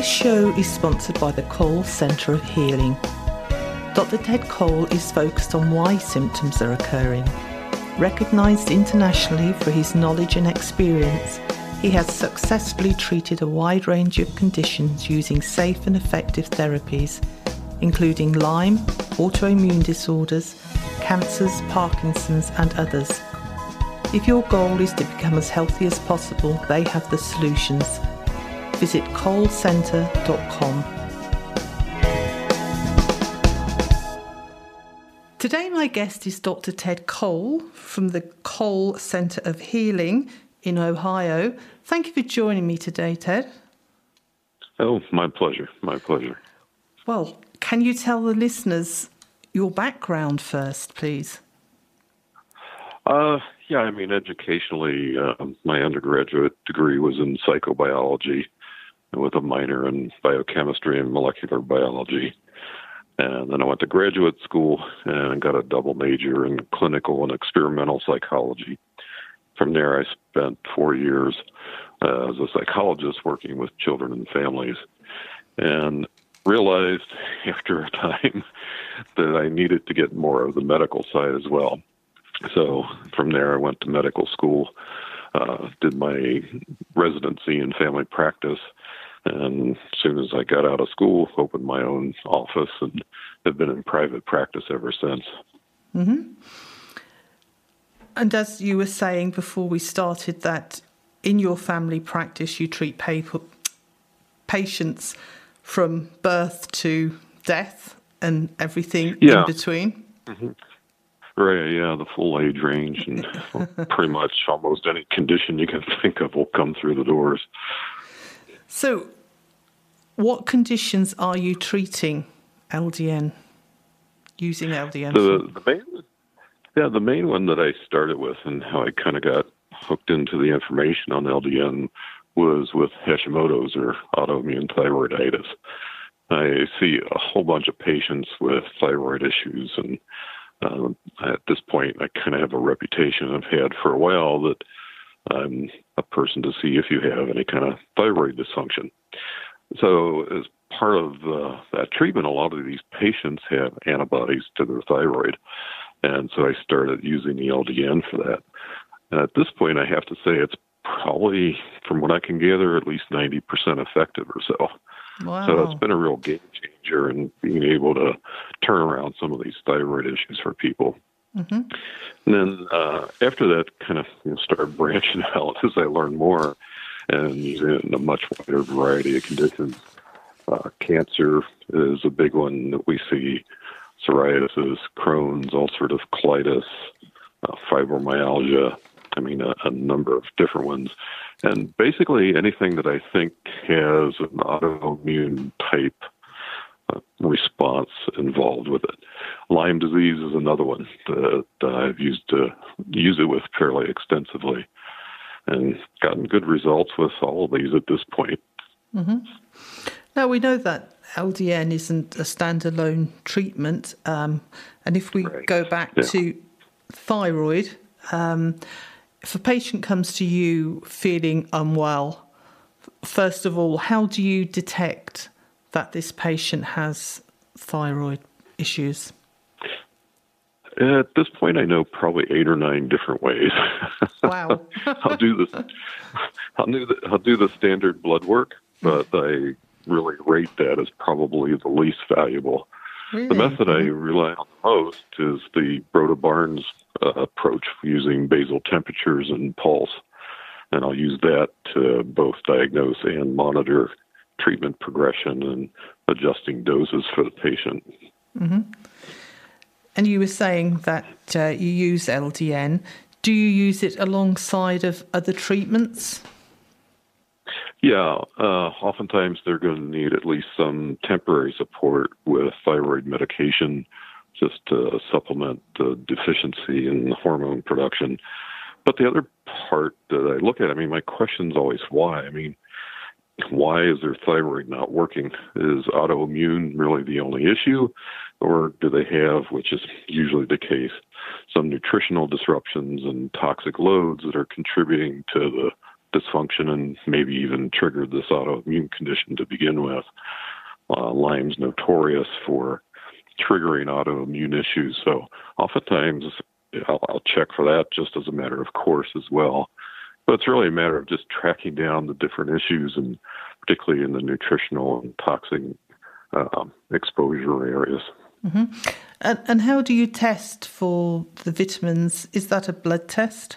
This show is sponsored by the Cole Centre of Healing. Dr. Ted Cole is focused on why symptoms are occurring. Recognised internationally for his knowledge and experience, he has successfully treated a wide range of conditions using safe and effective therapies, including Lyme, autoimmune disorders, cancers, Parkinson's, and others. If your goal is to become as healthy as possible, they have the solutions visit colecentre.com. Today, my guest is Dr. Ted Cole from the Cole Centre of Healing in Ohio. Thank you for joining me today, Ted. Oh, my pleasure. My pleasure. Well, can you tell the listeners your background first, please? Uh, yeah, I mean, educationally, uh, my undergraduate degree was in psychobiology with a minor in biochemistry and molecular biology. And then I went to graduate school and got a double major in clinical and experimental psychology. From there, I spent four years uh, as a psychologist working with children and families, and realized after a time that I needed to get more of the medical side as well. So from there, I went to medical school, uh, did my residency in family practice, and as soon as I got out of school, opened my own office and have been in private practice ever since. Mm-hmm. And as you were saying before we started, that in your family practice you treat paper, patients from birth to death and everything yeah. in between. Mm-hmm. Right, yeah, the full age range, and pretty much almost any condition you can think of will come through the doors. So, what conditions are you treating LDN using LDN? The, the main, yeah, the main one that I started with and how I kind of got hooked into the information on LDN was with Hashimoto's or autoimmune thyroiditis. I see a whole bunch of patients with thyroid issues, and um, at this point, I kind of have a reputation I've had for a while that I'm a person to see if you have any kind of thyroid dysfunction. So, as part of uh, that treatment, a lot of these patients have antibodies to their thyroid. And so I started using the LDN for that. And at this point, I have to say it's probably, from what I can gather, at least 90% effective or so. Wow. So it's been a real game changer in being able to turn around some of these thyroid issues for people. Mm-hmm. And then uh, after that, kind of you know, started branching out as I learned more and using it in a much wider variety of conditions. Uh, cancer is a big one that we see, psoriasis, Crohn's, ulcerative colitis, uh, fibromyalgia. I mean, a, a number of different ones. And basically anything that I think has an autoimmune type uh, response involved with it. Lyme disease is another one that, that I've used to use it with fairly extensively and gotten good results with all of these at this point. Mm-hmm. Now, we know that LDN isn't a standalone treatment. Um, and if we right. go back yeah. to thyroid, um, if a patient comes to you feeling unwell, first of all, how do you detect that this patient has thyroid issues? At this point, I know probably eight or nine different ways. Wow! I'll do this. I'll do the I'll do the standard blood work, but mm-hmm. I really rate that as probably the least valuable. Really? The method I mm-hmm. rely on the most is the Broda Barnes uh, approach using basal temperatures and pulse, and I'll use that to both diagnose and monitor treatment progression and adjusting doses for the patient. Mm-hmm. And you were saying that uh, you use LDN. do you use it alongside of other treatments? Yeah, uh, oftentimes they're going to need at least some temporary support with thyroid medication just to supplement the deficiency in hormone production. But the other part that I look at, I mean, my question is always why. I mean, why is their thyroid not working? Is autoimmune really the only issue? Or do they have, which is usually the case, some nutritional disruptions and toxic loads that are contributing to the dysfunction and maybe even triggered this autoimmune condition to begin with? Uh, Lyme's notorious for triggering autoimmune issues. So oftentimes I'll, I'll check for that just as a matter of course as well. But it's really a matter of just tracking down the different issues, and particularly in the nutritional and toxic uh, exposure areas. Mm-hmm. And, and how do you test for the vitamins? Is that a blood test?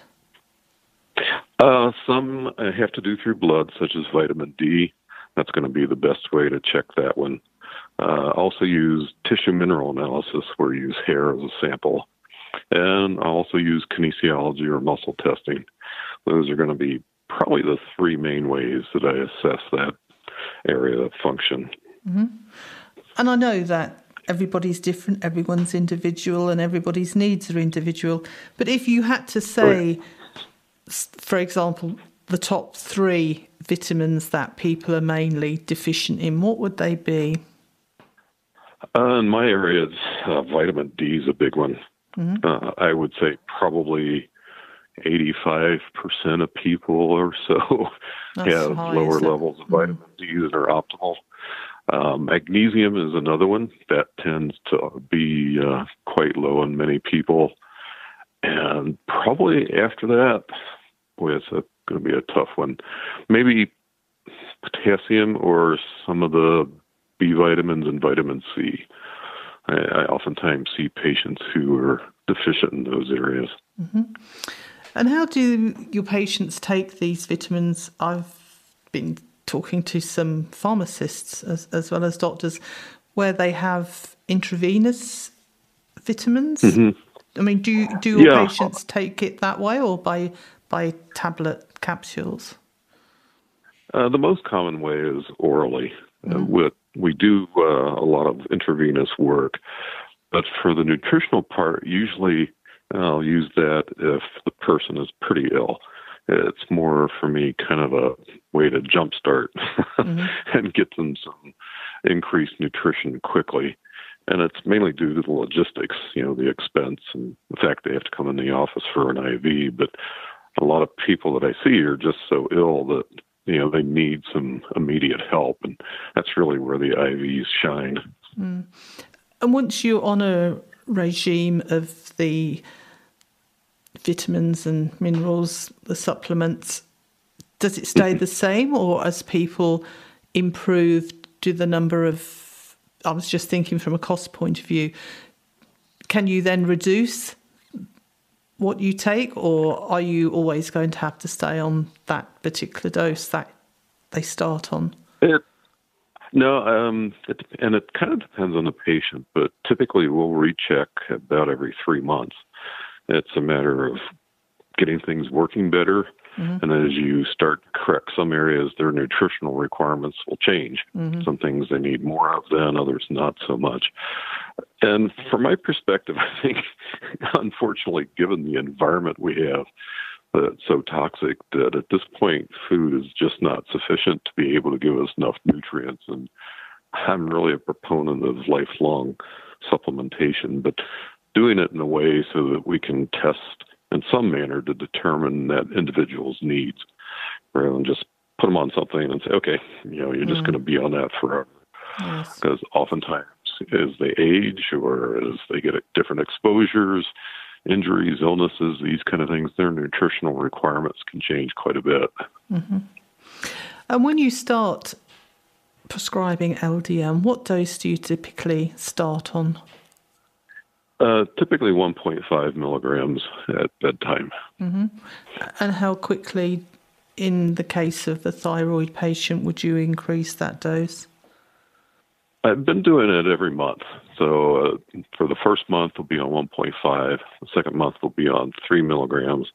Uh, some have to do through blood, such as vitamin D. That's going to be the best way to check that one. Uh, also use tissue mineral analysis, where you use hair as a sample, and I also use kinesiology or muscle testing. Those are going to be probably the three main ways that I assess that area of function. Mm-hmm. And I know that everybody's different, everyone's individual, and everybody's needs are individual. But if you had to say, for example, the top three vitamins that people are mainly deficient in, what would they be? Uh, in my area, uh, vitamin D is a big one. Mm-hmm. Uh, I would say probably 85% of people or so That's have high, lower levels of mm-hmm. vitamin mm-hmm. D that are optimal. Um, magnesium is another one that tends to be uh, quite low in many people. And probably after that, boy, it's going to be a tough one. Maybe potassium or some of the B vitamins and vitamin C. I, I oftentimes see patients who are deficient in those areas. Mm-hmm. And how do your patients take these vitamins? I've been talking to some pharmacists as, as well as doctors where they have intravenous vitamins. Mm-hmm. I mean, do do your yeah. patients take it that way or by by tablet capsules? Uh, the most common way is orally. Uh, mm-hmm. Uh, with, we do uh, a lot of intravenous work, but for the nutritional part, usually I'll use that if the person is pretty ill. It's more for me kind of a way to jumpstart mm-hmm. and get them some increased nutrition quickly. And it's mainly due to the logistics, you know, the expense and the fact they have to come in the office for an IV. But a lot of people that I see are just so ill that, you know, they need some immediate help. And that's really where the IVs shine. Mm. And once you're on a regime of the vitamins and minerals, the supplements, does it stay the same, or as people improve, do the number of? I was just thinking from a cost point of view. Can you then reduce what you take, or are you always going to have to stay on that particular dose that they start on? It, no, um, it, and it kind of depends on the patient, but typically we'll recheck about every three months. It's a matter of getting things working better. Mm-hmm. And as you start to correct some areas, their nutritional requirements will change. Mm-hmm. Some things they need more of than others not so much. And from my perspective, I think, unfortunately, given the environment we have, that's so toxic that at this point, food is just not sufficient to be able to give us enough nutrients. And I'm really a proponent of lifelong supplementation, but doing it in a way so that we can test in some manner to determine that individual's needs rather than just put them on something and say, okay, you know, you're mm. just going to be on that forever. Yes. Because oftentimes, as they age or as they get different exposures, injuries, illnesses, these kind of things, their nutritional requirements can change quite a bit. Mm-hmm. And when you start prescribing LDN, what dose do you typically start on? Uh, typically 1.5 milligrams at bedtime. Mm-hmm. And how quickly, in the case of the thyroid patient, would you increase that dose? I've been doing it every month. So uh, for the first month, we'll be on 1.5. The second month, we'll be on 3 milligrams.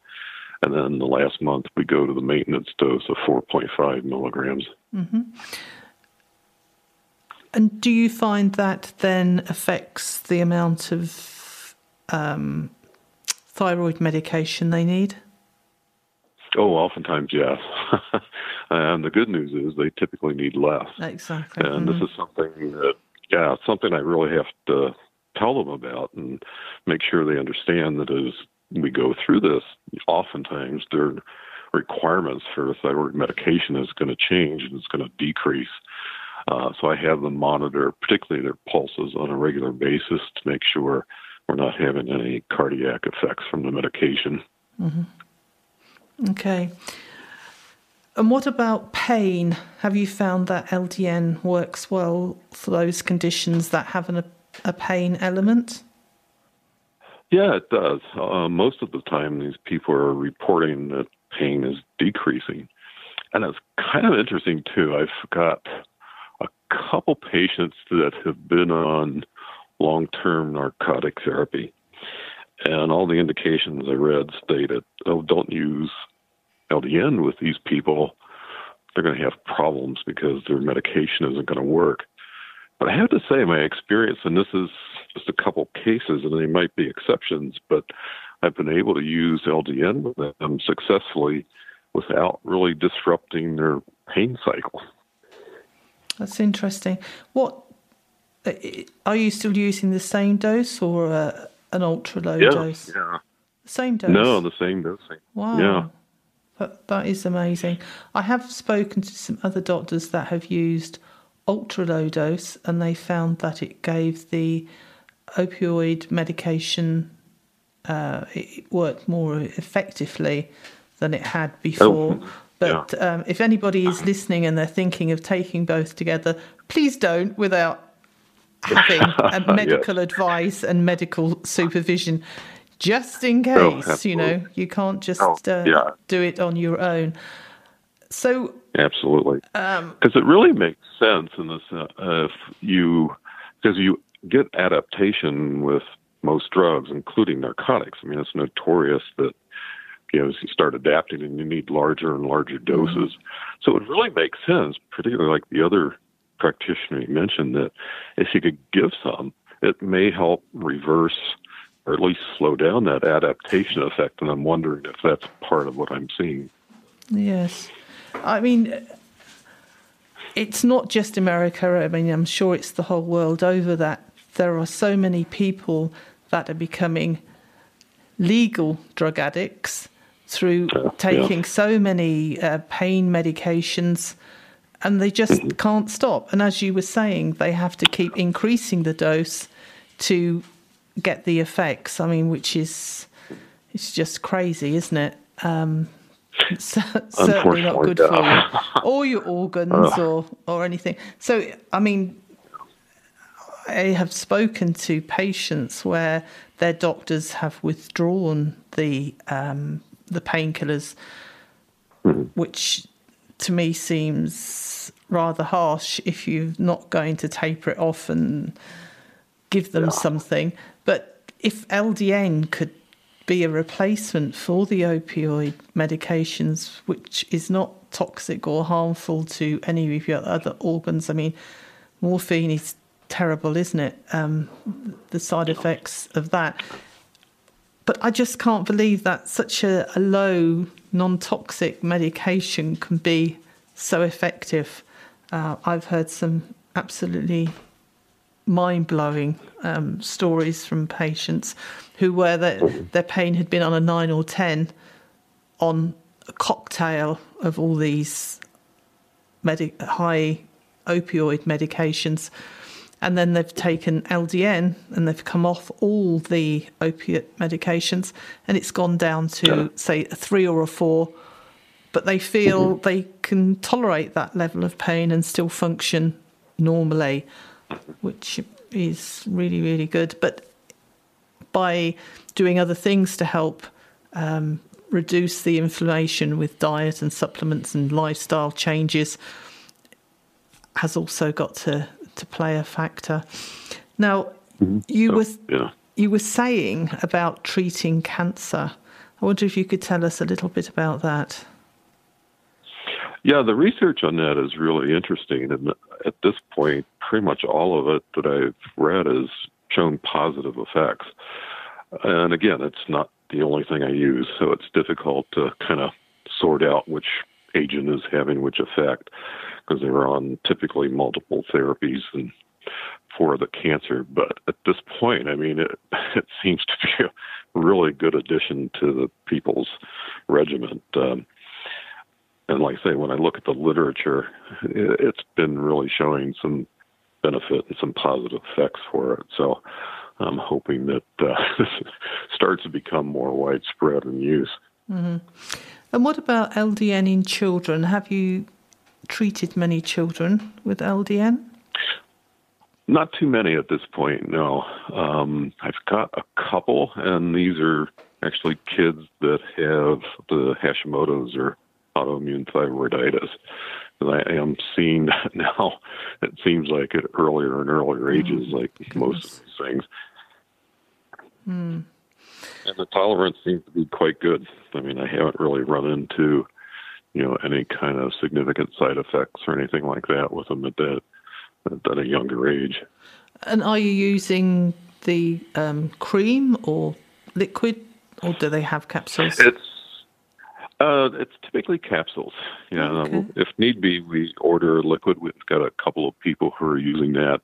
And then the last month, we go to the maintenance dose of 4.5 milligrams. Mm-hmm. And do you find that then affects the amount of um, thyroid medication they need? Oh, oftentimes, yes. and the good news is they typically need less. Exactly. And mm-hmm. this is something that, yeah, something I really have to tell them about and make sure they understand that as we go through this, oftentimes their requirements for thyroid medication is going to change and it's going to decrease. Uh, so I have them monitor, particularly their pulses, on a regular basis to make sure we're not having any cardiac effects from the medication. Mm-hmm. Okay. And what about pain? Have you found that LDN works well for those conditions that have an, a pain element? Yeah, it does. Uh, most of the time, these people are reporting that pain is decreasing. And it's kind of interesting, too. I've got a couple patients that have been on long term narcotic therapy. And all the indications I read stated, oh, don't use LDN with these people. They're going to have problems because their medication isn't going to work. But I have to say, my experience, and this is just a couple cases, and they might be exceptions, but I've been able to use LDN with them successfully without really disrupting their pain cycle. That's interesting. What uh, are you still using the same dose or uh, an ultra low yeah, dose? Yeah. Same dose. No, the same dosing. Wow. Yeah. That, that is amazing. I have spoken to some other doctors that have used ultra low dose and they found that it gave the opioid medication uh, it worked more effectively than it had before. Oh, but yeah. um, if anybody is listening and they're thinking of taking both together, please don't without having a medical yes. advice and medical supervision, just in oh, case. Oh, you know, you can't just oh, uh, yeah. do it on your own. So absolutely, because um, it really makes sense in this uh, if you because you get adaptation with most drugs, including narcotics. I mean, it's notorious that you know, as you start adapting and you need larger and larger doses. Mm-hmm. So it really makes sense, particularly like the other practitioner you mentioned, that if you could give some, it may help reverse or at least slow down that adaptation effect. And I'm wondering if that's part of what I'm seeing. Yes. I mean, it's not just America. I mean, I'm sure it's the whole world over that there are so many people that are becoming legal drug addicts through taking yeah. so many uh, pain medications and they just mm-hmm. can't stop. And as you were saying, they have to keep increasing the dose to get the effects. I mean, which is it's just crazy, isn't it? Um, certainly not good for you or your organs or or anything. So, I mean, I have spoken to patients where their doctors have withdrawn the um, the painkillers, mm-hmm. which to me seems rather harsh if you're not going to taper it off and give them yeah. something. If LDN could be a replacement for the opioid medications, which is not toxic or harmful to any of your other organs, I mean, morphine is terrible, isn't it? Um, the side effects of that. But I just can't believe that such a, a low, non toxic medication can be so effective. Uh, I've heard some absolutely mind blowing um, stories from patients who were that their pain had been on a nine or ten on a cocktail of all these medi- high opioid medications and then they've taken LDN and they've come off all the opiate medications and it's gone down to yeah. say a three or a four but they feel mm-hmm. they can tolerate that level of pain and still function normally which is really really good but by doing other things to help um, reduce the inflammation with diet and supplements and lifestyle changes has also got to to play a factor. Now, mm-hmm. you oh, was yeah. you were saying about treating cancer. I wonder if you could tell us a little bit about that. Yeah, the research on that is really interesting, and at this point, pretty much all of it that I've read has shown positive effects. And again, it's not the only thing I use, so it's difficult to kind of sort out which agent is having which effect because they're on typically multiple therapies and for the cancer. But at this point, I mean, it it seems to be a really good addition to the people's regimen. Um, and like I say, when I look at the literature, it's been really showing some benefit and some positive effects for it. So I'm hoping that uh, this starts to become more widespread in use. Mm-hmm. And what about LDN in children? Have you treated many children with LDN? Not too many at this point, no. Um, I've got a couple, and these are actually kids that have the Hashimoto's or autoimmune thyroiditis. And I am seeing that now. It seems like at earlier and earlier ages, oh, like goodness. most of these things. Hmm. And the tolerance seems to be quite good. I mean, I haven't really run into, you know, any kind of significant side effects or anything like that with them at that at a younger age. And are you using the um, cream or liquid, or do they have capsules? It's uh, it's typically capsules. Yeah, okay. if need be, we order liquid. We've got a couple of people who are using that,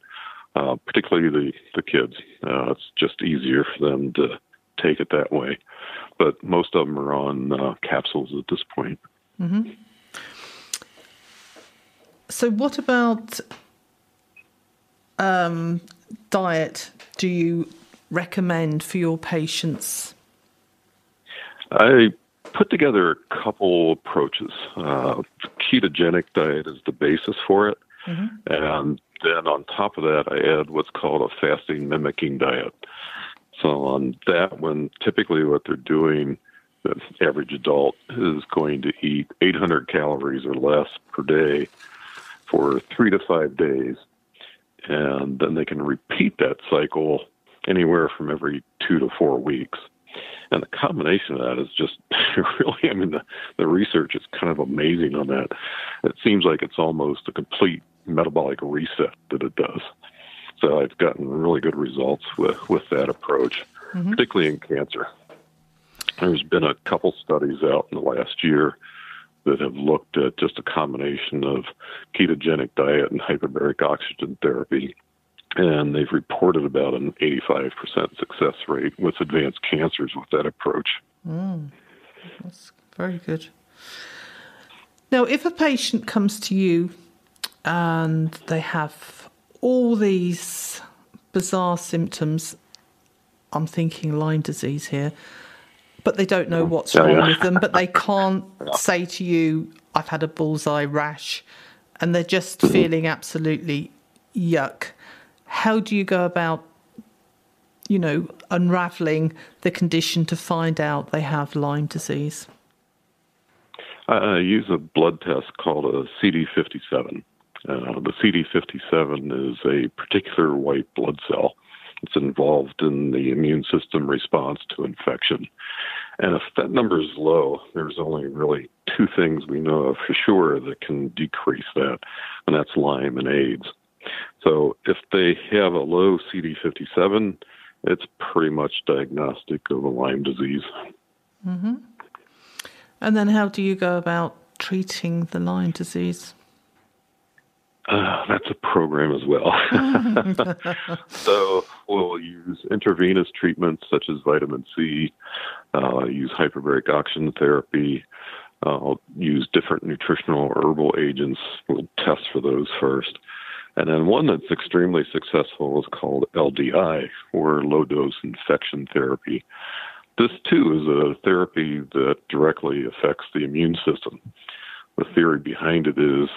uh, particularly the the kids. Uh, it's just easier for them to take it that way. But most of them are on uh, capsules at this point. Mm-hmm. So, what about um, diet do you recommend for your patients? I put together a couple approaches. Uh, ketogenic diet is the basis for it. Mm-hmm. And then on top of that, I add what's called a fasting mimicking diet. So on that one, typically what they're doing, the average adult is going to eat 800 calories or less per day for three to five days. And then they can repeat that cycle anywhere from every two to four weeks. And the combination of that is just really, I mean, the, the research is kind of amazing on that. It seems like it's almost a complete metabolic reset that it does. So I've gotten really good results with, with that approach, mm-hmm. particularly in cancer. There's been a couple studies out in the last year that have looked at just a combination of ketogenic diet and hyperbaric oxygen therapy. And they've reported about an 85% success rate with advanced cancers with that approach. Mm, that's very good. Now, if a patient comes to you and they have all these bizarre symptoms. I'm thinking Lyme disease here, but they don't know what's wrong yeah. with them. But they can't yeah. say to you, "I've had a bullseye rash," and they're just mm-hmm. feeling absolutely yuck. How do you go about, you know, unraveling the condition to find out they have Lyme disease? I use a blood test called a CD57. Uh, the CD57 is a particular white blood cell. It's involved in the immune system response to infection. And if that number is low, there's only really two things we know of for sure that can decrease that, and that's Lyme and AIDS. So if they have a low CD57, it's pretty much diagnostic of a Lyme disease. Mm-hmm. And then how do you go about treating the Lyme disease? Uh, that's a program as well. so we'll use intravenous treatments such as vitamin C, uh, use hyperbaric oxygen therapy, uh, use different nutritional herbal agents. We'll test for those first. And then one that's extremely successful is called LDI, or low dose infection therapy. This too is a therapy that directly affects the immune system. The theory behind it is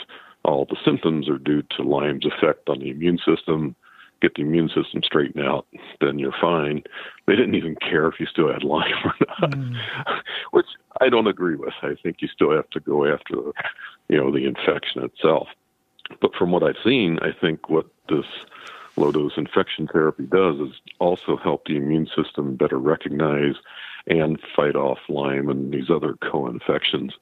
all the symptoms are due to Lyme's effect on the immune system. Get the immune system straightened out, then you're fine. They didn't even care if you still had Lyme or not, mm. which I don't agree with. I think you still have to go after, you know, the infection itself. But from what I've seen, I think what this low dose infection therapy does is also help the immune system better recognize and fight off Lyme and these other co infections.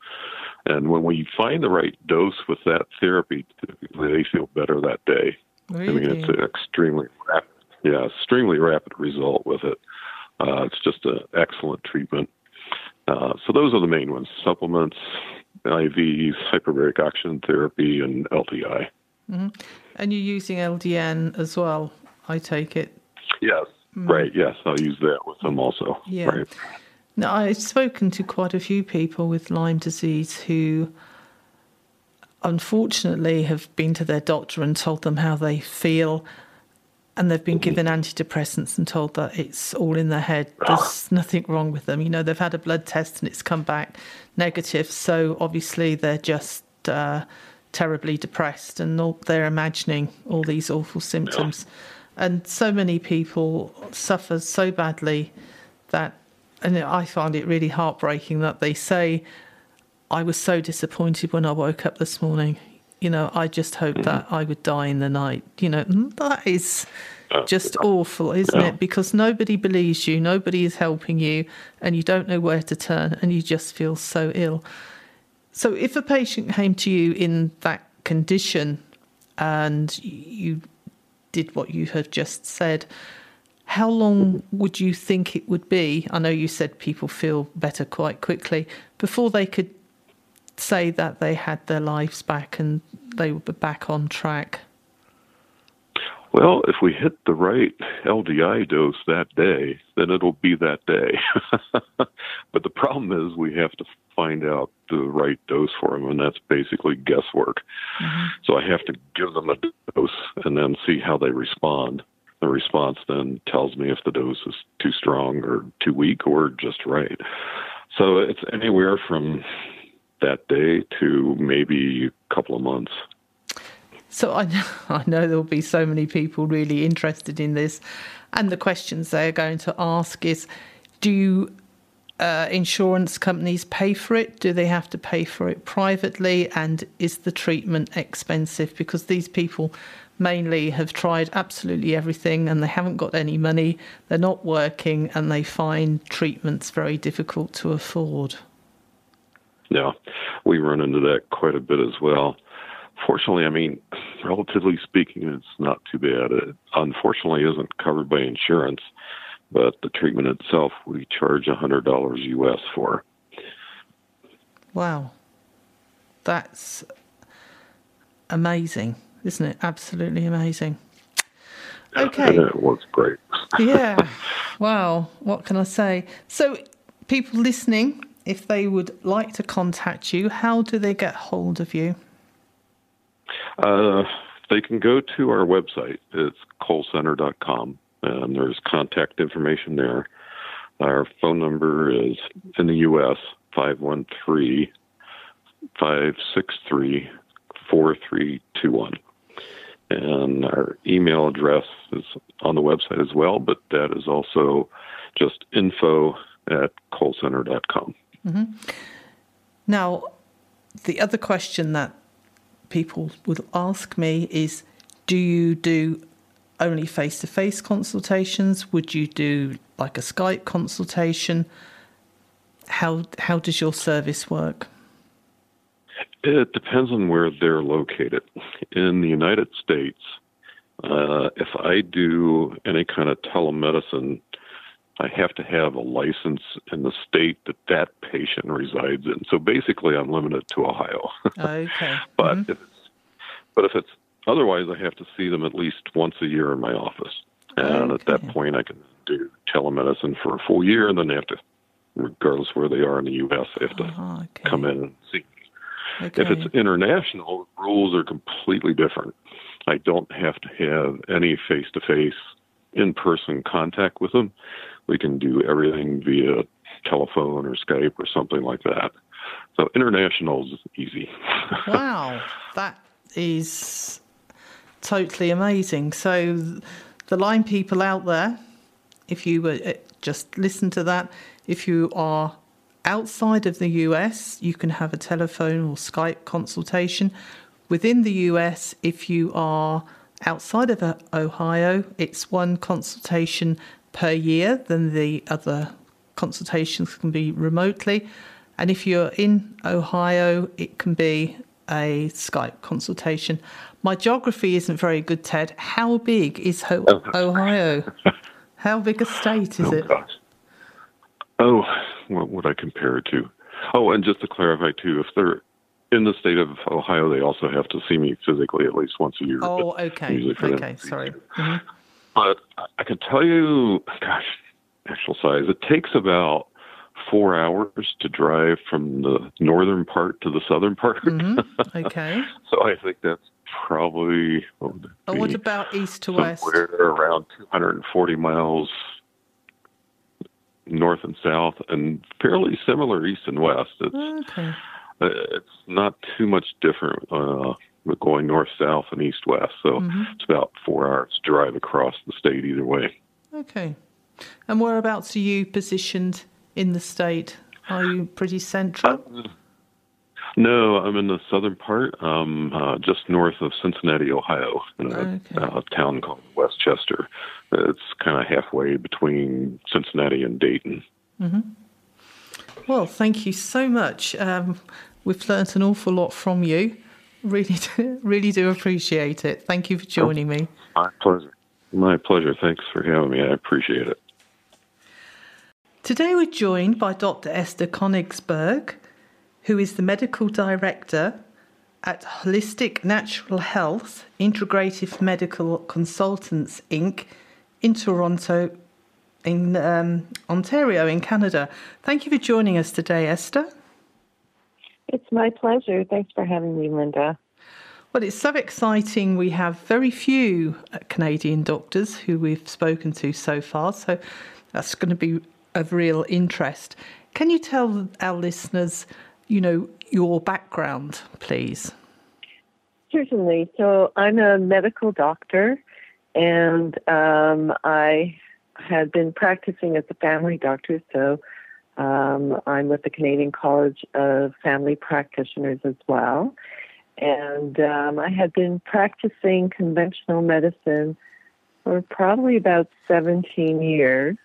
And when we find the right dose with that therapy, typically they feel better that day. Really? I mean, it's an extremely rapid, yeah, extremely rapid result with it. Uh, it's just an excellent treatment. Uh, so those are the main ones: supplements, IVs, hyperbaric oxygen therapy, and LDI. Mm-hmm. And you're using LDN as well, I take it. Yes, mm. right. Yes, I'll use that with them also. Yeah. Right. Now, I've spoken to quite a few people with Lyme disease who unfortunately have been to their doctor and told them how they feel and they've been given antidepressants and told that it's all in their head. There's nothing wrong with them. You know, they've had a blood test and it's come back negative. So obviously they're just uh, terribly depressed and all, they're imagining all these awful symptoms. And so many people suffer so badly that, and I find it really heartbreaking that they say, I was so disappointed when I woke up this morning you know, I just hope mm-hmm. that I would die in the night. You know, that is just awful, isn't yeah. it? Because nobody believes you, nobody is helping you, and you don't know where to turn, and you just feel so ill. So, if a patient came to you in that condition and you did what you have just said, how long would you think it would be? I know you said people feel better quite quickly before they could say that they had their lives back and they were back on track? Well, if we hit the right LDI dose that day, then it'll be that day. but the problem is we have to find out the right dose for them, and that's basically guesswork. Mm-hmm. So I have to give them a dose and then see how they respond. The response then tells me if the dose is too strong or too weak or just right. So it's anywhere from that day to maybe a couple of months. So I know, I know there will be so many people really interested in this, and the questions they are going to ask is, do uh, insurance companies pay for it? Do they have to pay for it privately? And is the treatment expensive? Because these people mainly have tried absolutely everything and they haven't got any money, they're not working, and they find treatments very difficult to afford. Yeah, we run into that quite a bit as well. Fortunately, I mean, relatively speaking, it's not too bad. It unfortunately isn't covered by insurance, but the treatment itself we charge a hundred dollars US for. Wow, that's amazing, isn't it? Absolutely amazing. Okay, it works great. yeah. Wow. What can I say? So, people listening, if they would like to contact you, how do they get hold of you? Uh, they can go to our website. It's colecenter.com, and there's contact information there. Our phone number is in the U.S. 513 563 4321. And our email address is on the website as well, but that is also just info at colecenter.com. Mm-hmm. Now, the other question that people would ask me is do you do only face to face consultations? Would you do like a Skype consultation? How, how does your service work? It depends on where they're located. In the United States, uh, if I do any kind of telemedicine I have to have a license in the state that that patient resides in. So basically, I'm limited to Ohio. okay. but mm-hmm. if it's but if it's otherwise, I have to see them at least once a year in my office, and okay. at that point, I can do telemedicine for a full year, and then they have to, regardless where they are in the U.S., they have to oh, okay. come in and see. Okay. If it's international, rules are completely different. I don't have to have any face-to-face, in-person contact with them we can do everything via telephone or Skype or something like that. So international is easy. wow, that is totally amazing. So the line people out there, if you were uh, just listen to that, if you are outside of the US, you can have a telephone or Skype consultation within the US, if you are outside of Ohio, it's one consultation per year, then the other consultations can be remotely. And if you're in Ohio, it can be a Skype consultation. My geography isn't very good, Ted. How big is Ho- Ohio? How big a state is oh, it? Gosh. Oh, what would I compare it to? Oh, and just to clarify too, if they're in the state of Ohio, they also have to see me physically at least once a year. Oh, okay. Okay, sorry. Mm-hmm. But I can tell you, gosh, actual size, it takes about four hours to drive from the northern part to the southern part. Mm-hmm. Okay. so I think that's probably. What, oh, what about east to west? somewhere around 240 miles north and south, and fairly similar east and west. It's, okay. Uh, it's not too much different uh, going north south and east west. So mm-hmm. it's about four hours drive across the state either way. Okay. And whereabouts are you positioned in the state? Are you pretty central? Uh, no, I'm in the southern part, um, uh, just north of Cincinnati, Ohio, in a, Okay. a town called West Chester. It's kind of halfway between Cincinnati and Dayton. Well, thank you so much. Um, we've learnt an awful lot from you. Really, do, really do appreciate it. Thank you for joining me. My pleasure. My pleasure. Thanks for having me. I appreciate it. Today we're joined by Dr. Esther Konigsberg, who is the medical director at Holistic Natural Health Integrative Medical Consultants Inc. in Toronto, in um, Ontario, in Canada. Thank you for joining us today, Esther. It's my pleasure. Thanks for having me, Linda. Well, it's so exciting. We have very few uh, Canadian doctors who we've spoken to so far, so that's going to be of real interest. Can you tell our listeners, you know, your background, please? Certainly. So I'm a medical doctor, and um, I had been practicing as a family doctor. So um, I'm with the Canadian College of Family Practitioners as well. And um, I had been practicing conventional medicine for probably about 17 years.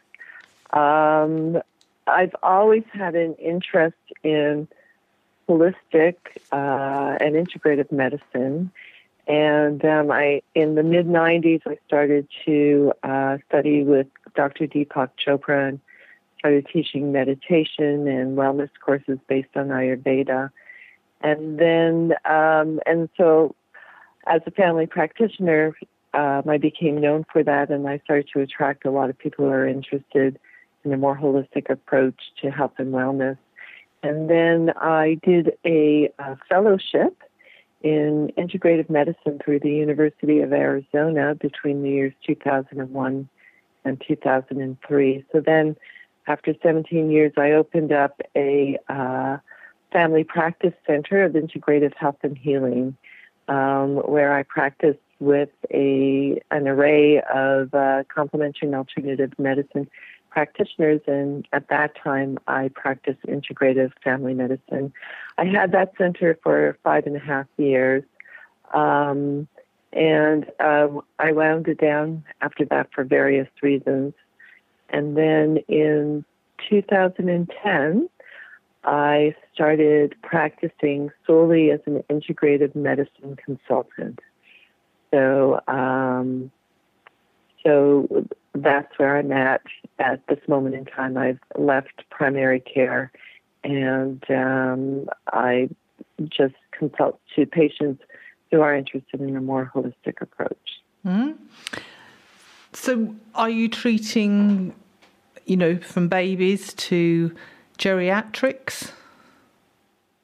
Um, I've always had an interest in holistic uh, and integrative medicine. And um, I, in the mid 90s, I started to uh, study with Dr. Deepak Chopra and started teaching meditation and wellness courses based on Ayurveda. And then, um, and so as a family practitioner, um, I became known for that, and I started to attract a lot of people who are interested in a more holistic approach to health and wellness. And then I did a, a fellowship in integrative medicine through the University of Arizona between the years 2001 and 2003. So then, after 17 years, I opened up a uh, family practice center of integrative health and healing, um, where I practice with a an array of uh, complementary and alternative medicine practitioners. And at that time, I practiced integrative family medicine. I had that center for five and a half years. Um, and uh, I wound it down after that for various reasons. And then in 2010, I started practicing solely as an integrative medicine consultant. So, um, so that's where I'm at at this moment in time. I've left primary care, and um, I just consult to patients who are interested in a more holistic approach. hmm So, are you treating, you know, from babies to geriatrics?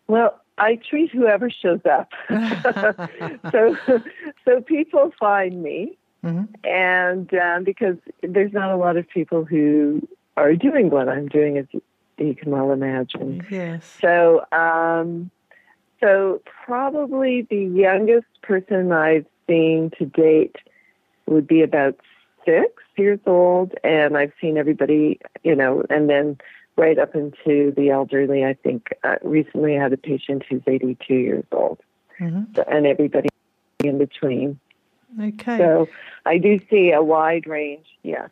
Well, I treat whoever shows up. so, so people find me, Mhm. and um, because there's not a lot of people who are doing what I'm doing, as you, you can well imagine. Yes. So, um, so probably the youngest person I've seen to date would be about six years old, and I've seen everybody, you know, and then right up into the elderly. I think uh, recently I had a patient who's 82 years old. mm-hmm. and everybody in between. Okay. So I do see a wide range, yeah.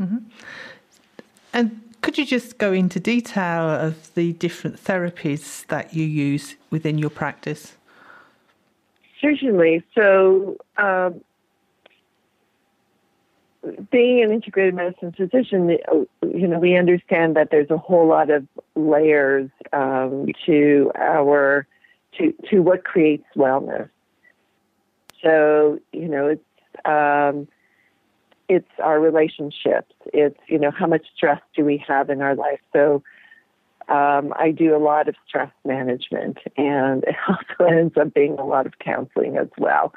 Mm-hmm. And could you just go into detail of the different therapies that you use within your practice? Certainly. So, um, being an integrated medicine physician, you know, we understand that there's a whole lot of layers um, to our to to what creates wellness. So, you know, it's um, it's our relationships. It's you know how much stress do we have in our life. So um, I do a lot of stress management, and it also ends up being a lot of counseling as well,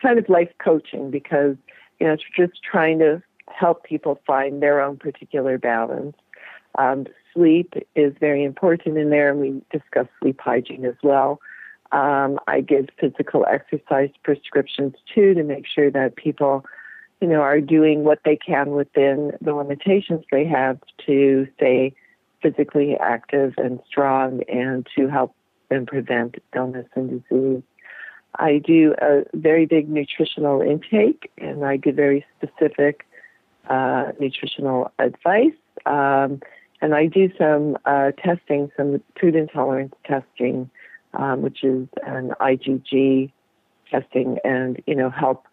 kind of life coaching because you know just trying to help people find their own particular balance. Um, sleep is very important in there, and we discuss sleep hygiene as well. Um, I give physical exercise prescriptions too to make sure that people you know, are doing what they can within the limitations they have to stay physically active and strong and to help them prevent illness and disease. I do a very big nutritional intake and I give very specific uh, nutritional advice. Um, and I do some uh, testing, some food intolerance testing, um, which is an IgG testing, and you know help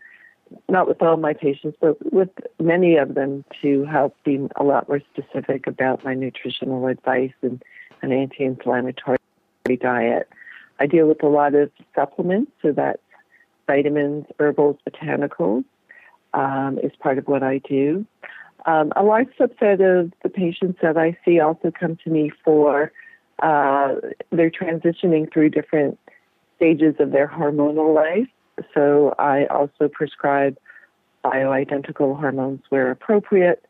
not with all my patients, but with many of them to help be a lot more specific about my nutritional advice and an anti-inflammatory diet. I deal with a lot of supplements, so that's vitamins, herbals, botanicals um, is part of what I do. Um, a large subset of the patients that I see also come to me for uh, they're transitioning through different stages of their hormonal life. So I also prescribe bioidentical hormones where appropriate.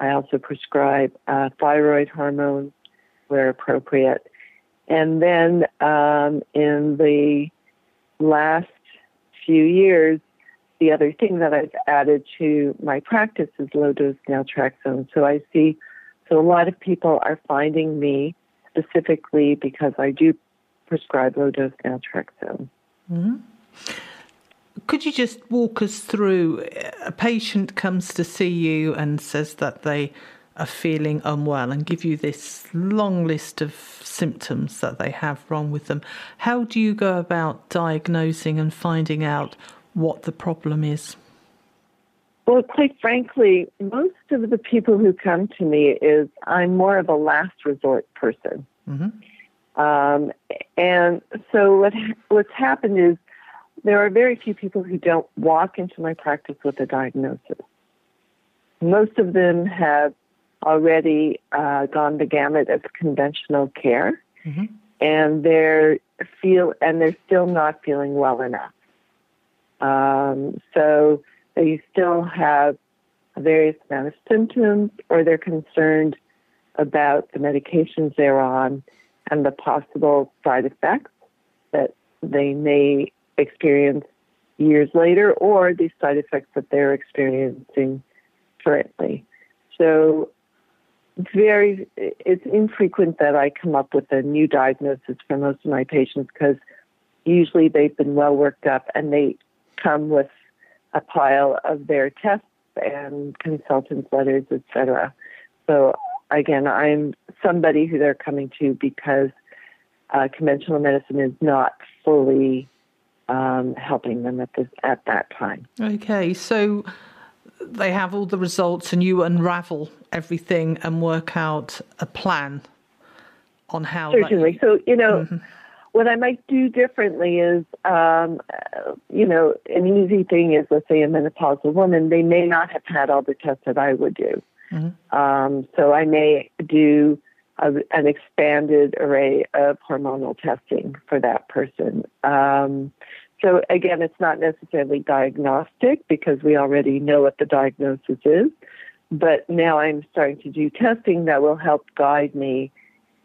I also prescribe uh, thyroid hormones where appropriate. And then um, in the last few years, the other thing that I've added to my practice is low dose naltrexone. So I see, so a lot of people are finding me specifically because I do prescribe low dose naltrexone. Mm-hmm. Could you just walk us through? A patient comes to see you and says that they are feeling unwell and give you this long list of symptoms that they have wrong with them. How do you go about diagnosing and finding out what the problem is? Well, quite frankly, most of the people who come to me is I'm more of a last resort person. Mm-hmm. Um, and so what what's happened is there are very few people who don't walk into my practice with a diagnosis. Most of them have already uh, gone the gamut of conventional care, mm-hmm. and they're feel and they're still not feeling well enough. Um, so they still have various amount of symptoms, or they're concerned about the medications they're on and the possible side effects that they may experience years later or the side effects that they're experiencing currently. So very it's infrequent that I come up with a new diagnosis for most of my patients because usually they've been well worked up and they come with a pile of their tests and consultants letters, etc. So again, I'm somebody who they're coming to because uh, conventional medicine is not fully um, helping them at this at that time. Okay, so they have all the results, and you unravel everything and work out a plan on how. Certainly. So you know. Mm-hmm. What I might do differently is, um, you know, an easy thing is, let's say, a menopausal woman, they may not have had all the tests that I would do. Mm-hmm. Um, so I may do a, an expanded array of hormonal testing for that person. Um, so again, it's not necessarily diagnostic because we already know what the diagnosis is. But now I'm starting to do testing that will help guide me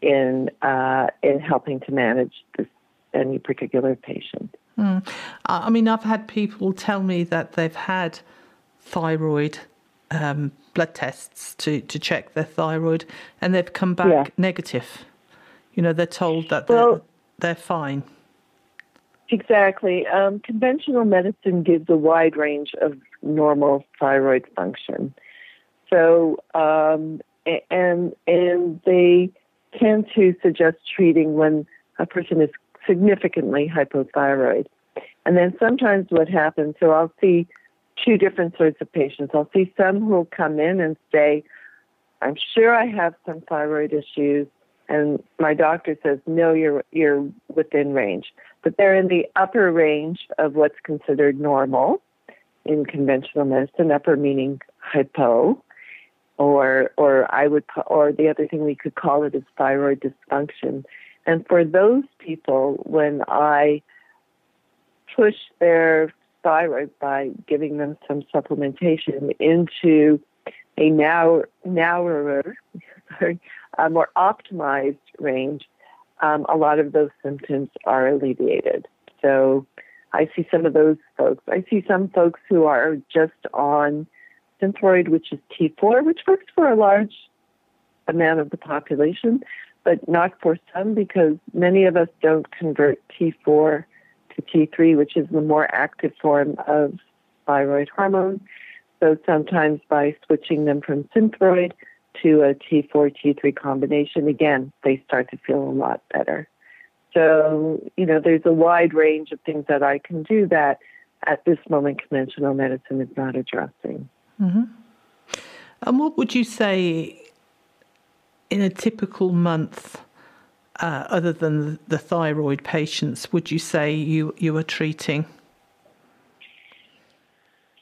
in uh, in helping to manage this any particular patient. Mm. I mean, I've had people tell me that they've had thyroid um, blood tests to, to check their thyroid, and they've come back yeah. negative. You know, they're told that they're, well, they're fine. Exactly. Um, conventional medicine gives a wide range of normal thyroid function. So, um, and and they tend to suggest treating when a person is significantly hypothyroid. And then sometimes what happens, so I'll see two different sorts of patients. I'll see some who will come in and say, I'm sure I have some thyroid issues. And my doctor says, no, you're, you're within range. But they're in the upper range of what's considered normal in conventional medicine, upper meaning hypo, or, or I would, or the other thing we could call it is thyroid dysfunction. And for those people, when I push their thyroid by giving them some supplementation into a now narrower, sorry, a more optimized range, um, a lot of those symptoms are alleviated. So I see some of those folks. I see some folks who are just on Synthroid, which is T4, which works for a large amount of the population, but not for some because many of us don't convert T4 to T3, which is the more active form of thyroid hormone. So sometimes by switching them from Synthroid to a T4 T3 combination, again, they start to feel a lot better. So, you know, there's a wide range of things that I can do that at this moment conventional medicine is not addressing. Mm-hmm. And what would you say in a typical month, uh, other than the thyroid patients, would you say you, you are treating?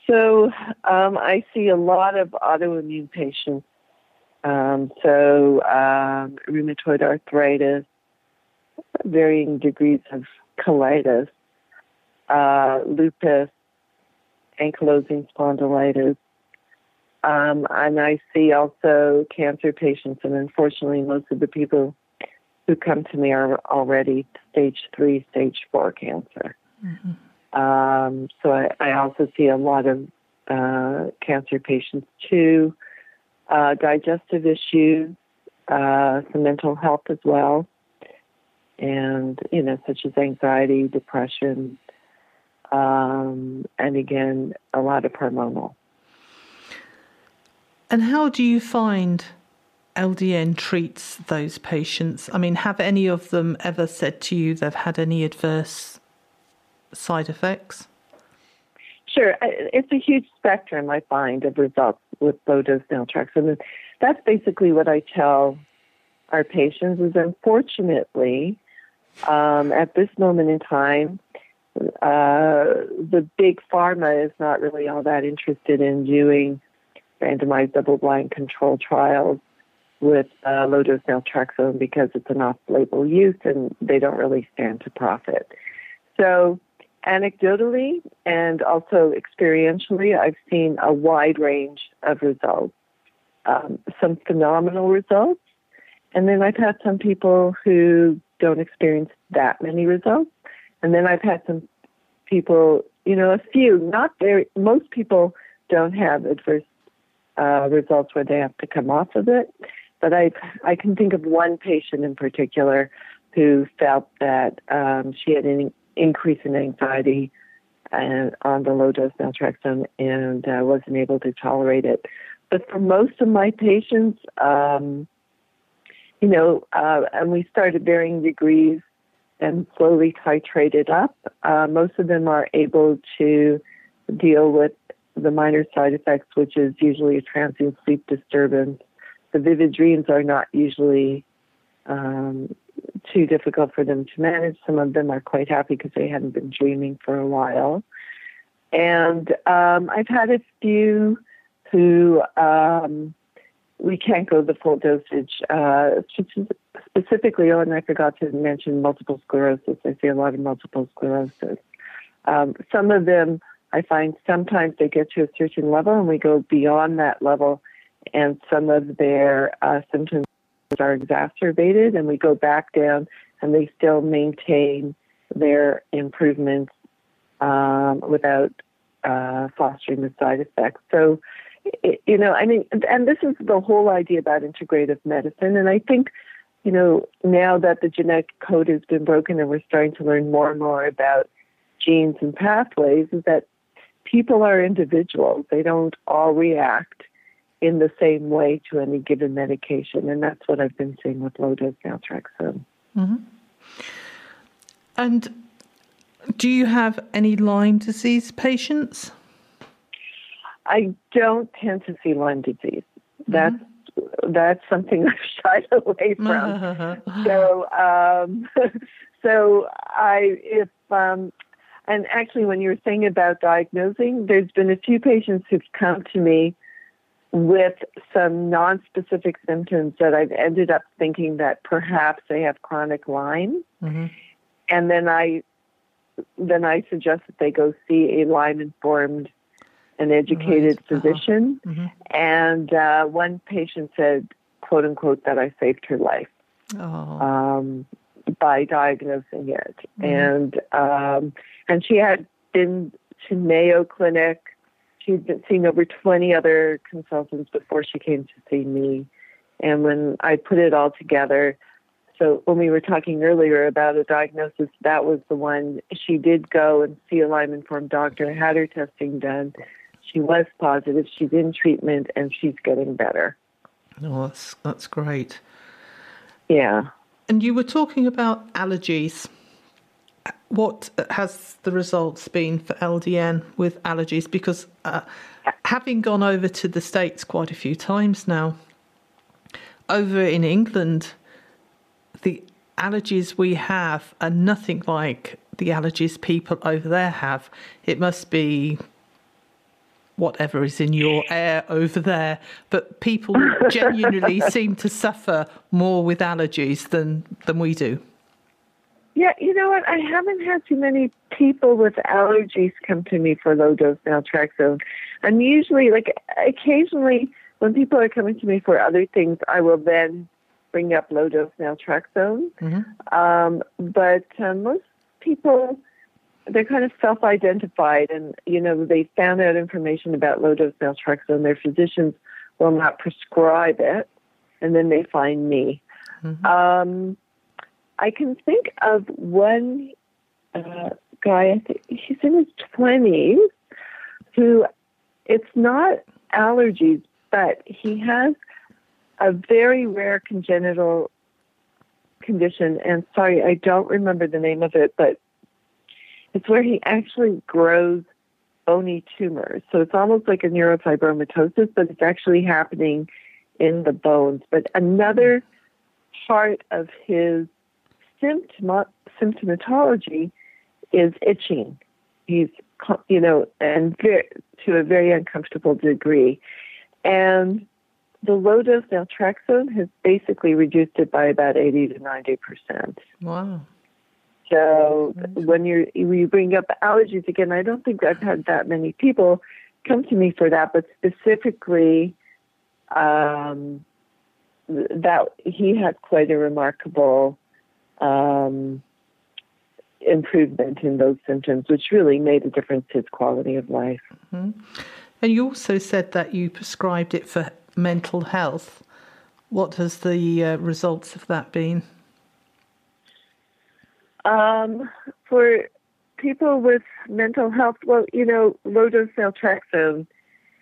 So um, I see a lot of autoimmune patients. Um, so um, rheumatoid arthritis, varying degrees of colitis, uh, lupus, ankylosing spondylitis, um, and I see also cancer patients, and unfortunately, most of the people who come to me are already stage three, stage four cancer. Mm-hmm. Um, so I, I, also see a lot of uh, cancer patients too, uh, digestive issues, uh, some mental health as well, and you know, such as anxiety, depression, um, and again, a lot of hormonal. And how do you find LDN treats those patients? I mean, have any of them ever said to you they've had any adverse side effects? Sure. It's a huge spectrum, I find, of results with low dose naltrexone. And that's basically what I tell our patients is unfortunately, um, at this moment in time, uh, the big pharma is not really all that interested in doing randomized double-blind control trials with uh, low-dose naltrexone because it's an off-label use and they don't really stand to profit. So anecdotally and also experientially, I've seen a wide range of results, um, some phenomenal results, and then I've had some people who don't experience that many results, and then I've had some people, you know, a few, not very, most people don't have adverse uh, results where they have to come off of it. But I, I can think of one patient in particular who felt that um, she had an increase in anxiety and uh, on the low dose naltrexone and uh, wasn't able to tolerate it. But for most of my patients, um, you know, uh, and we started varying degrees and slowly titrated up. Uh, most of them are able to deal with the minor side effects, which is usually a transient sleep disturbance. The vivid dreams are not usually um, too difficult for them to manage. Some of them are quite happy because they hadn't been dreaming for a while. And um, I've had a few who um, we can't go the full dosage. Uh, specifically, oh, and I forgot to mention multiple sclerosis. I see a lot of multiple sclerosis. Um, some of them I find sometimes they get to a certain level and we go beyond that level, and some of their uh, symptoms are exacerbated, and we go back down, and they still maintain their improvements um, without uh, fostering the side effects. So, it, you know, I mean, and this is the whole idea about integrative medicine, and I think you know, now that the genetic code has been broken and we're starting to learn more and more about genes and pathways, is that people are individuals. They don't all react in the same way to any given medication, and that's what I've been seeing with low dose naltrexone. Mm-hmm. And do you have any Lyme disease patients? I don't tend to see Lyme disease. That's mm-hmm. that's something I've shied away from. so um, so I if um, and actually when you were saying about diagnosing, there's been a few patients who've come to me with some non-specific symptoms that I've ended up thinking that perhaps they have chronic Lyme, mm-hmm. and then I then I suggest that they go see a Lyme informed and educated right. Uh-huh. physician. Uh-huh. Mm-hmm. And uh, one patient said, "quote unquote," that I saved her life oh. um, by diagnosing it, mm-hmm. and um, and she had been to Mayo Clinic she'd been seeing over 20 other consultants before she came to see me. And when I put it all together, so when we were talking earlier about a diagnosis, that was the one. She did go and see a Lyme informed doctor, had her testing done. She was positive. She's in treatment and she's getting better. Oh, that's that's great. Yeah. And you were talking about allergies what has the results been for LDN with allergies? Because uh, having gone over to the States quite a few times now, over in England, the allergies we have are nothing like the allergies people over there have. It must be whatever is in your air over there, but people genuinely seem to suffer more with allergies than, than we do. Yeah, you know what? I haven't had too many people with allergies come to me for low dose naltrexone. I'm usually like occasionally when people are coming to me for other things, I will then bring up low dose naltrexone. Mm-hmm. Um, but uh, most people, they're kind of self identified and, you know, they found out information about low dose naltrexone. Their physicians will not prescribe it, and then they find me. Mm-hmm. Um, I can think of one uh, guy, I think he's in his 20s, who it's not allergies, but he has a very rare congenital condition. And sorry, I don't remember the name of it, but it's where he actually grows bony tumors. So it's almost like a neurofibromatosis, but it's actually happening in the bones. But another part of his symptom- symptomatology is itching. He's, you know, and very, to a very uncomfortable degree. And the low dose naltrexone has basically reduced it by about 80 to 90 percent. Wow. So when you you bring up allergies again, I don't think I've had that many people come to me for that, but specifically, um, that he had quite a remarkable um, improvement in those symptoms, which really made a difference to his quality of life. Mm-hmm. And you also said that you prescribed it for mental health. What has the uh, results of that been? Um, for people with mental health, well, you know, low dose naltrexone,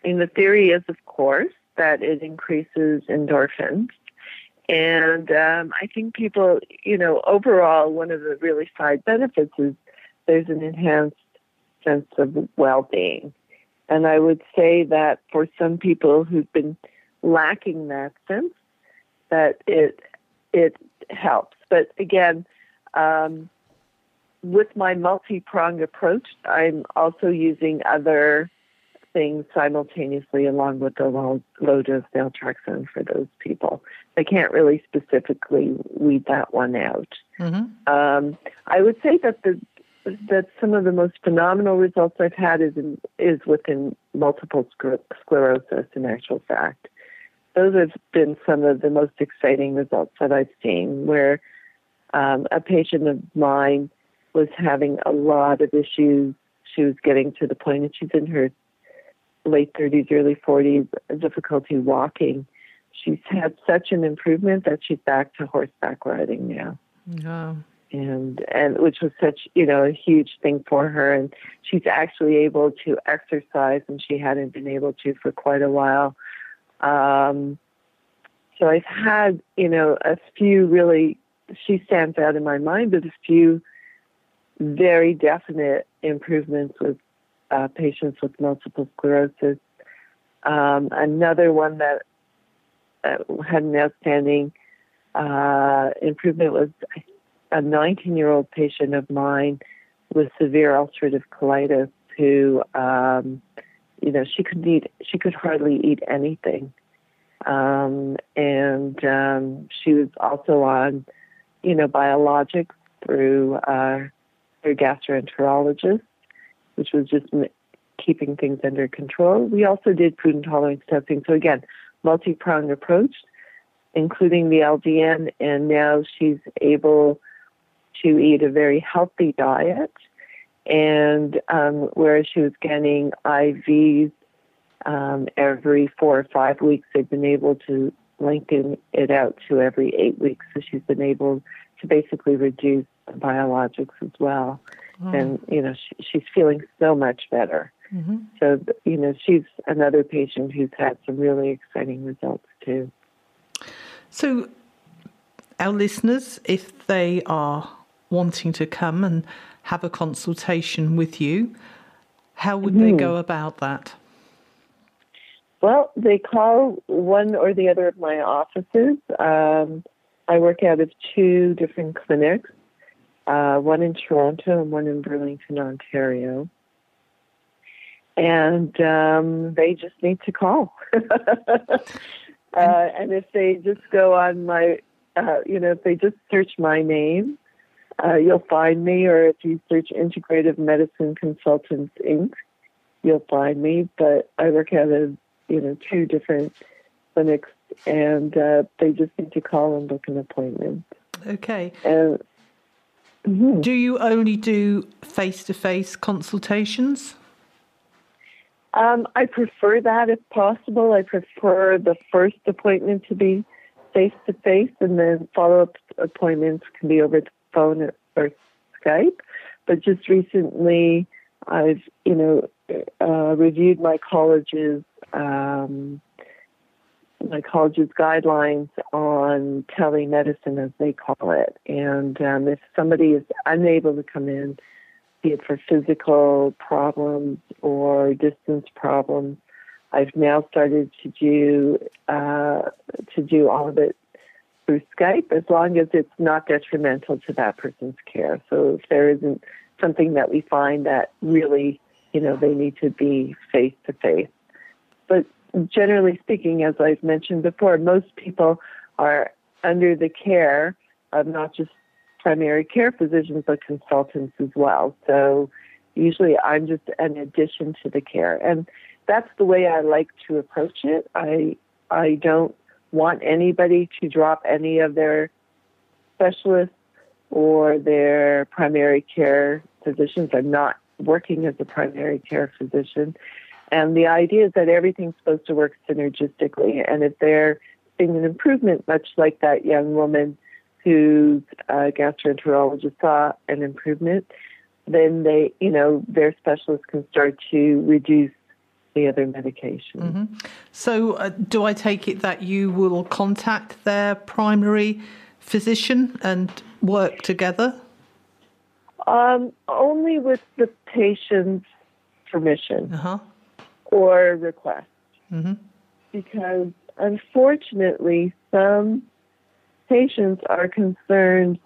and the theory is, of course, that it increases endorphins. And um, I think people, you know, overall, one of the really side benefits is there's an enhanced sense of well being. And I would say that for some people who've been lacking that sense, that it it helps. But again, um, with my multi pronged approach, I'm also using other things simultaneously along with the low, low dose naltrexone for those people. I can't really specifically weed that one out. Mm-hmm. Um, I would say that the that some of the most phenomenal results I've had is in, is within multiple sclerosis. In actual fact, those have been some of the most exciting results that I've seen. Where um, a patient of mine was having a lot of issues. She was getting to the point, and she's in her late 30s, early 40s, difficulty walking. she's had such an improvement that she's back to horseback riding now. And and which was such you know a huge thing for her, and she's actually able to exercise, and she hadn't been able to for quite a while. Um, so I've had you know a few really she stands out in my mind, but a few very definite improvements with uh, patients with multiple sclerosis. Um, another one that uh, had an outstanding uh, improvement was a 19 year old patient of mine with severe ulcerative colitis who, um, you know, she could eat, she could hardly eat anything. Um, and um, she was also on, you know, biologics through uh, her gastroenterologist, which was just keeping things under control. We also did food intolerance testing. So again, multi-pronged approach, including the LDN, and now she's able to eat a very healthy diet. And um, whereas she was getting IVs um, every four or five weeks, they've been able to lengthen it out to every eight weeks. So she's been able to basically reduce the biologics as well. Oh. And, you know, she, she's feeling so much better. Mm-hmm. So, you know, she's another patient who's had some really exciting results too. So, our listeners, if they are wanting to come and have a consultation with you, how would mm-hmm. they go about that? Well, they call one or the other of my offices. Um, I work out of two different clinics, uh, one in Toronto and one in Burlington, Ontario and um, they just need to call. uh, and if they just go on my, uh, you know, if they just search my name, uh, you'll find me. Or if you search Integrative Medicine Consultants Inc., you'll find me. But I work out of you know two different clinics, and uh, they just need to call and book an appointment. Okay. And mm-hmm. do you only do face-to-face consultations? Um, I prefer that if possible. I prefer the first appointment to be face to face, and then follow up appointments can be over the phone or Skype. But just recently, I've you know uh, reviewed my college's um, my college's guidelines on telemedicine, as they call it. And um, if somebody is unable to come in be it for physical problems or distance problems. I've now started to do uh, to do all of it through Skype, as long as it's not detrimental to that person's care. So if there isn't something that we find that really, you know, they need to be face to face. But generally speaking, as I've mentioned before, most people are under the care of not just primary care physicians but consultants as well. So usually I'm just an addition to the care. And that's the way I like to approach it. I I don't want anybody to drop any of their specialists or their primary care physicians. I'm not working as a primary care physician. And the idea is that everything's supposed to work synergistically. And if they're seeing an improvement, much like that young woman whose uh, gastroenterologist saw an improvement, then they, you know, their specialist can start to reduce the other medication. Mm-hmm. So, uh, do I take it that you will contact their primary physician and work together? Um, only with the patient's permission uh-huh. Or request. Mm-hmm. Because unfortunately, some patients are concerned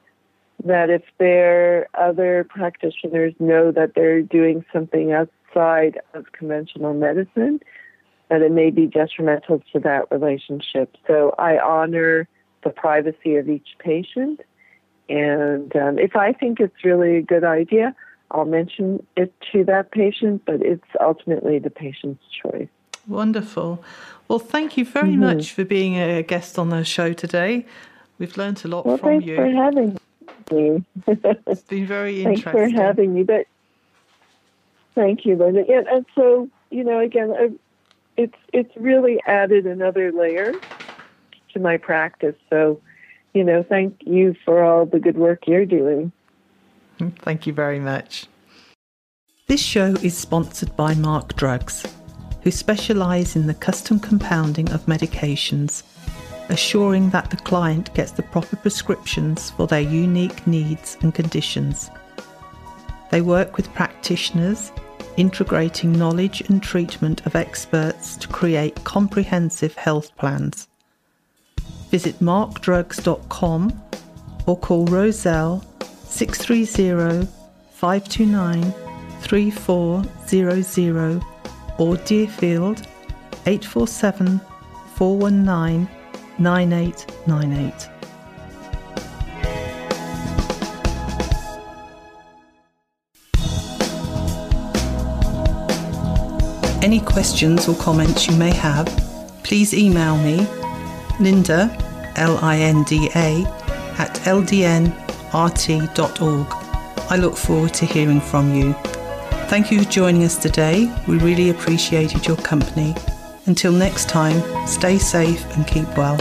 that if their other practitioners know that they're doing something outside of conventional medicine, that it may be detrimental to that relationship. So I honor the privacy of each patient. And um, if I think it's really a good idea, I'll mention it to that patient, but it's ultimately the patient's choice. Wonderful. Well, thank you very mm-hmm. much for being a guest on the show today. We've learned a lot well, from thanks you. for having me. it's been very interesting. Thanks for having me. But thank you, Linda. And, and so, you know, again, it's it's really added another layer to my practice. So, you know, thank you for all the good work you're doing. Thank you very much. This show is sponsored by Mark Drugs, who specialise in the custom compounding of medications, assuring that the client gets the proper prescriptions for their unique needs and conditions. They work with practitioners, integrating knowledge and treatment of experts to create comprehensive health plans. Visit markdrugs.com or call Roselle 630 529 3400 or Deerfield 847 419 9898. Any questions or comments you may have, please email me, Linda, L I N D A, at ldnrt.org. I look forward to hearing from you. Thank you for joining us today. We really appreciated your company. Until next time, stay safe and keep well.